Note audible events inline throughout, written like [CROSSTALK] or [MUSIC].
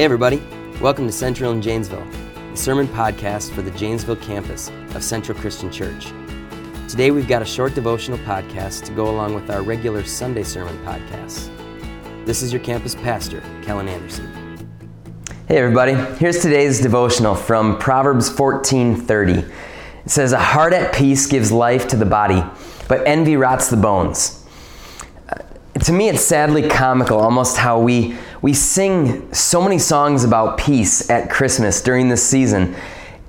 Hey, everybody. Welcome to Central in Janesville, the sermon podcast for the Janesville campus of Central Christian Church. Today, we've got a short devotional podcast to go along with our regular Sunday sermon podcasts. This is your campus pastor, Kellen Anderson. Hey everybody, here's today's devotional from Proverbs 14:30. It says, "A heart at peace gives life to the body, but envy rots the bones." To me, it's sadly comical almost how we we sing so many songs about peace at Christmas during this season.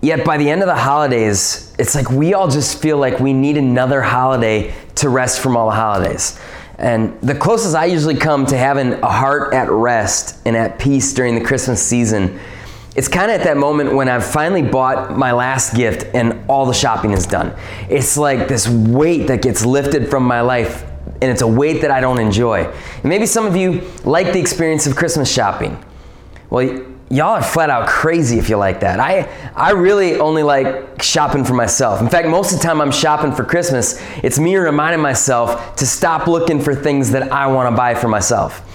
Yet by the end of the holidays, it's like we all just feel like we need another holiday to rest from all the holidays. And the closest I usually come to having a heart at rest and at peace during the Christmas season, it's kind of at that moment when I've finally bought my last gift and all the shopping is done. It's like this weight that gets lifted from my life and it's a weight that I don't enjoy. And maybe some of you like the experience of Christmas shopping. Well, y'all are flat out crazy if you like that. I, I really only like shopping for myself. In fact, most of the time I'm shopping for Christmas, it's me reminding myself to stop looking for things that I want to buy for myself.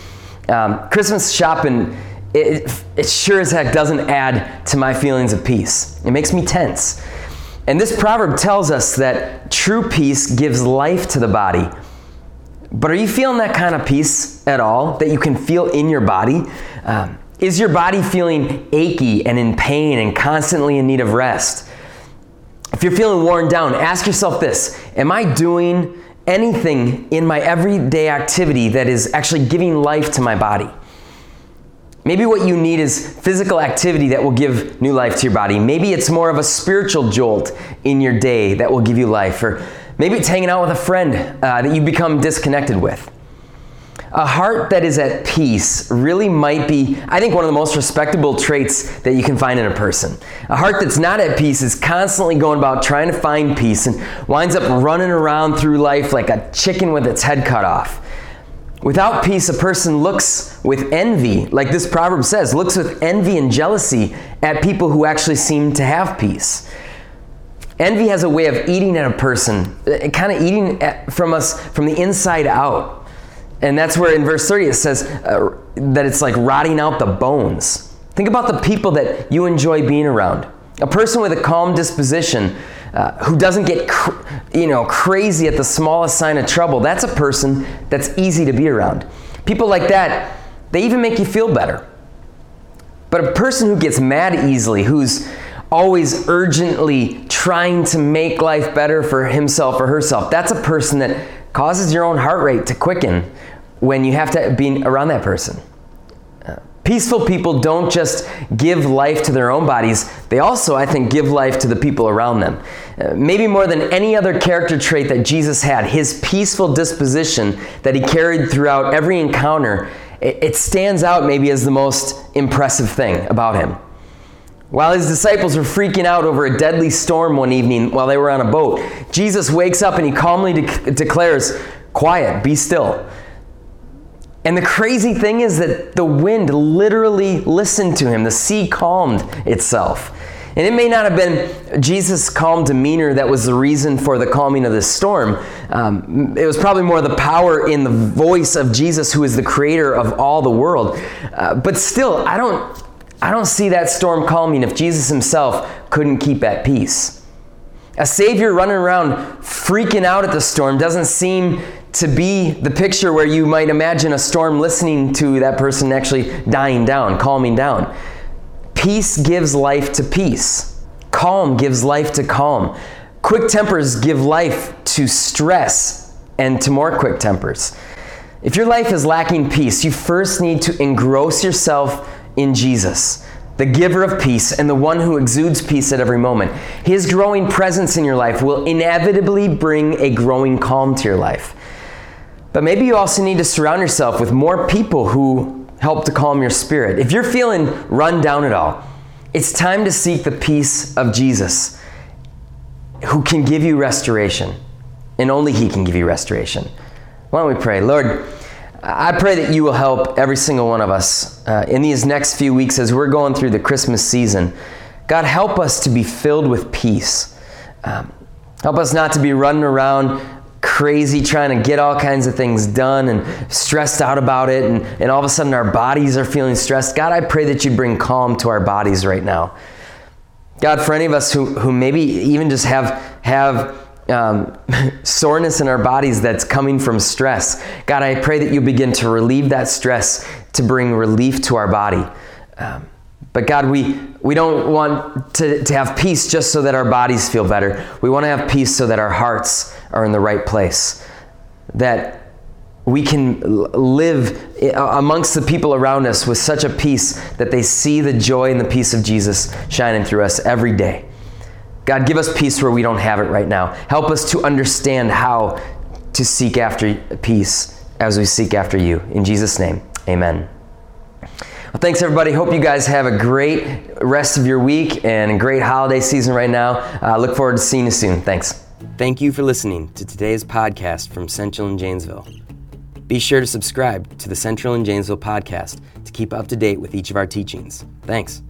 Um, Christmas shopping, it, it sure as heck doesn't add to my feelings of peace. It makes me tense. And this proverb tells us that true peace gives life to the body but are you feeling that kind of peace at all that you can feel in your body? Um, is your body feeling achy and in pain and constantly in need of rest? If you're feeling worn down, ask yourself this Am I doing anything in my everyday activity that is actually giving life to my body? Maybe what you need is physical activity that will give new life to your body. Maybe it's more of a spiritual jolt in your day that will give you life. Or Maybe it's hanging out with a friend uh, that you become disconnected with. A heart that is at peace really might be, I think, one of the most respectable traits that you can find in a person. A heart that's not at peace is constantly going about trying to find peace and winds up running around through life like a chicken with its head cut off. Without peace, a person looks with envy, like this proverb says, looks with envy and jealousy at people who actually seem to have peace. Envy has a way of eating at a person, uh, kind of eating from us from the inside out. And that's where in verse 30 it says uh, that it's like rotting out the bones. Think about the people that you enjoy being around. A person with a calm disposition uh, who doesn't get cr- you know crazy at the smallest sign of trouble. That's a person that's easy to be around. People like that, they even make you feel better. But a person who gets mad easily, who's always urgently trying to make life better for himself or herself. That's a person that causes your own heart rate to quicken when you have to be around that person. Uh, peaceful people don't just give life to their own bodies, they also, I think, give life to the people around them. Uh, maybe more than any other character trait that Jesus had, his peaceful disposition that he carried throughout every encounter, it, it stands out maybe as the most impressive thing about him. While his disciples were freaking out over a deadly storm one evening while they were on a boat, Jesus wakes up and he calmly de- declares, Quiet, be still. And the crazy thing is that the wind literally listened to him. The sea calmed itself. And it may not have been Jesus' calm demeanor that was the reason for the calming of this storm. Um, it was probably more the power in the voice of Jesus, who is the creator of all the world. Uh, but still, I don't, I don't see that storm calming if Jesus himself couldn't keep at peace. A Savior running around freaking out at the storm doesn't seem to be the picture where you might imagine a storm listening to that person actually dying down, calming down. Peace gives life to peace, calm gives life to calm. Quick tempers give life to stress and to more quick tempers. If your life is lacking peace, you first need to engross yourself in Jesus, the giver of peace and the one who exudes peace at every moment. His growing presence in your life will inevitably bring a growing calm to your life. But maybe you also need to surround yourself with more people who help to calm your spirit. If you're feeling run down at all, it's time to seek the peace of Jesus, who can give you restoration, and only He can give you restoration. Why don't we pray? Lord, I pray that you will help every single one of us uh, in these next few weeks as we're going through the Christmas season. God, help us to be filled with peace. Um, help us not to be running around crazy trying to get all kinds of things done and stressed out about it, and, and all of a sudden our bodies are feeling stressed. God, I pray that you bring calm to our bodies right now. God, for any of us who, who maybe even just have, have um, [LAUGHS] soreness in our bodies that's coming from stress, God, I pray that you begin to relieve that stress to bring relief to our body. Um, but God, we, we don't want to, to have peace just so that our bodies feel better. We want to have peace so that our hearts are in the right place. That we can live amongst the people around us with such a peace that they see the joy and the peace of Jesus shining through us every day. God, give us peace where we don't have it right now. Help us to understand how to seek after peace as we seek after you. In Jesus' name, amen. Well, thanks, everybody. Hope you guys have a great rest of your week and a great holiday season right now. Uh, look forward to seeing you soon. Thanks. Thank you for listening to today's podcast from Central and Janesville. Be sure to subscribe to the Central and Janesville podcast to keep up to date with each of our teachings. Thanks.